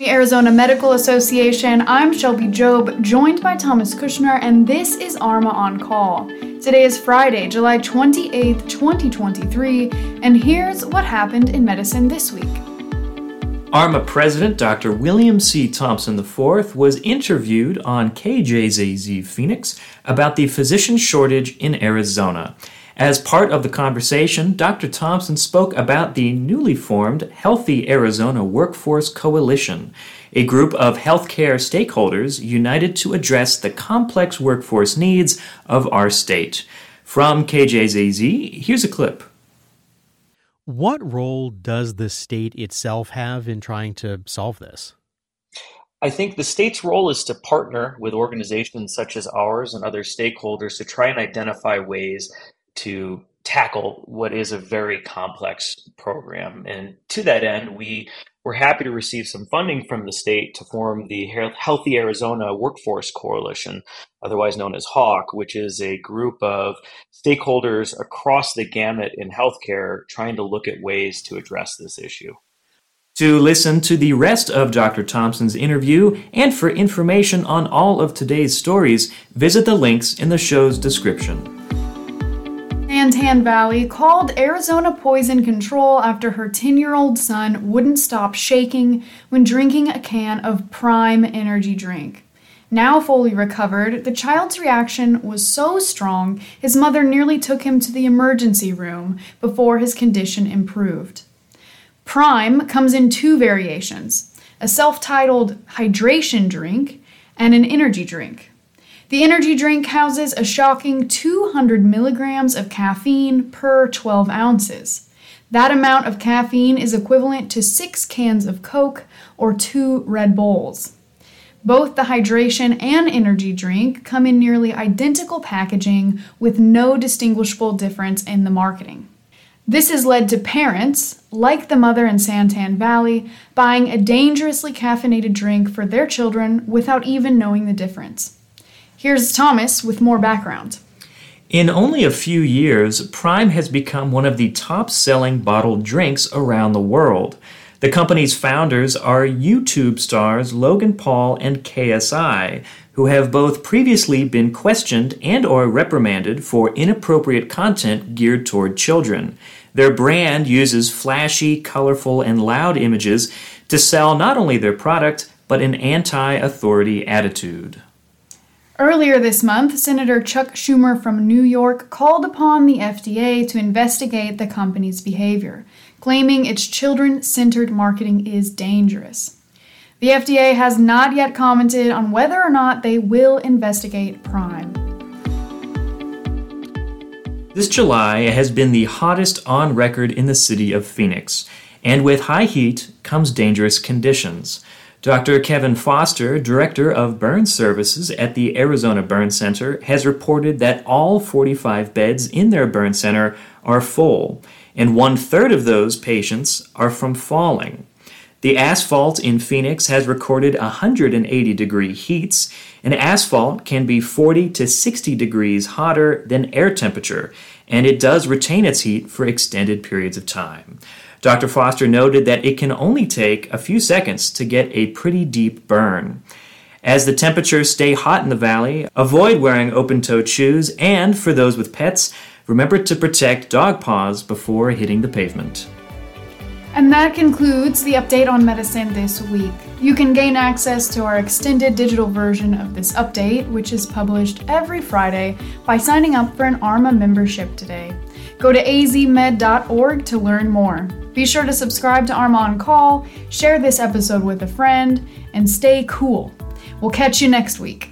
The Arizona Medical Association. I'm Shelby Job, joined by Thomas Kushner, and this is ARMA on Call. Today is Friday, July 28th, 2023, and here's what happened in medicine this week. ARMA President Dr. William C. Thompson IV was interviewed on KJZZ Phoenix about the physician shortage in Arizona. As part of the conversation, Dr. Thompson spoke about the newly formed Healthy Arizona Workforce Coalition, a group of healthcare stakeholders united to address the complex workforce needs of our state. From KJZZ, here's a clip. What role does the state itself have in trying to solve this? I think the state's role is to partner with organizations such as ours and other stakeholders to try and identify ways to tackle what is a very complex program. And to that end, we were happy to receive some funding from the state to form the Healthy Arizona Workforce Coalition, otherwise known as HAWK, which is a group of stakeholders across the gamut in healthcare trying to look at ways to address this issue. To listen to the rest of Dr. Thompson's interview and for information on all of today's stories, visit the links in the show's description. Santan Valley called Arizona poison control after her 10 year old son wouldn't stop shaking when drinking a can of Prime energy drink. Now fully recovered, the child's reaction was so strong his mother nearly took him to the emergency room before his condition improved. Prime comes in two variations a self titled hydration drink and an energy drink. The energy drink houses a shocking 200 milligrams of caffeine per 12 ounces. That amount of caffeine is equivalent to six cans of Coke or two Red Bulls. Both the hydration and energy drink come in nearly identical packaging with no distinguishable difference in the marketing. This has led to parents, like the mother in Santan Valley, buying a dangerously caffeinated drink for their children without even knowing the difference. Here's Thomas with more background. In only a few years, Prime has become one of the top selling bottled drinks around the world. The company's founders are YouTube stars Logan Paul and KSI, who have both previously been questioned and or reprimanded for inappropriate content geared toward children. Their brand uses flashy, colorful, and loud images to sell not only their product, but an anti-authority attitude. Earlier this month, Senator Chuck Schumer from New York called upon the FDA to investigate the company's behavior, claiming its children centered marketing is dangerous. The FDA has not yet commented on whether or not they will investigate Prime. This July has been the hottest on record in the city of Phoenix, and with high heat comes dangerous conditions. Dr. Kevin Foster, Director of Burn Services at the Arizona Burn Center, has reported that all 45 beds in their burn center are full, and one third of those patients are from falling. The asphalt in Phoenix has recorded 180 degree heats, and asphalt can be 40 to 60 degrees hotter than air temperature, and it does retain its heat for extended periods of time. Dr. Foster noted that it can only take a few seconds to get a pretty deep burn. As the temperatures stay hot in the valley, avoid wearing open toed shoes, and for those with pets, remember to protect dog paws before hitting the pavement. And that concludes the update on medicine this week. You can gain access to our extended digital version of this update, which is published every Friday, by signing up for an ARMA membership today. Go to azmed.org to learn more. Be sure to subscribe to ARMA on Call, share this episode with a friend, and stay cool. We'll catch you next week.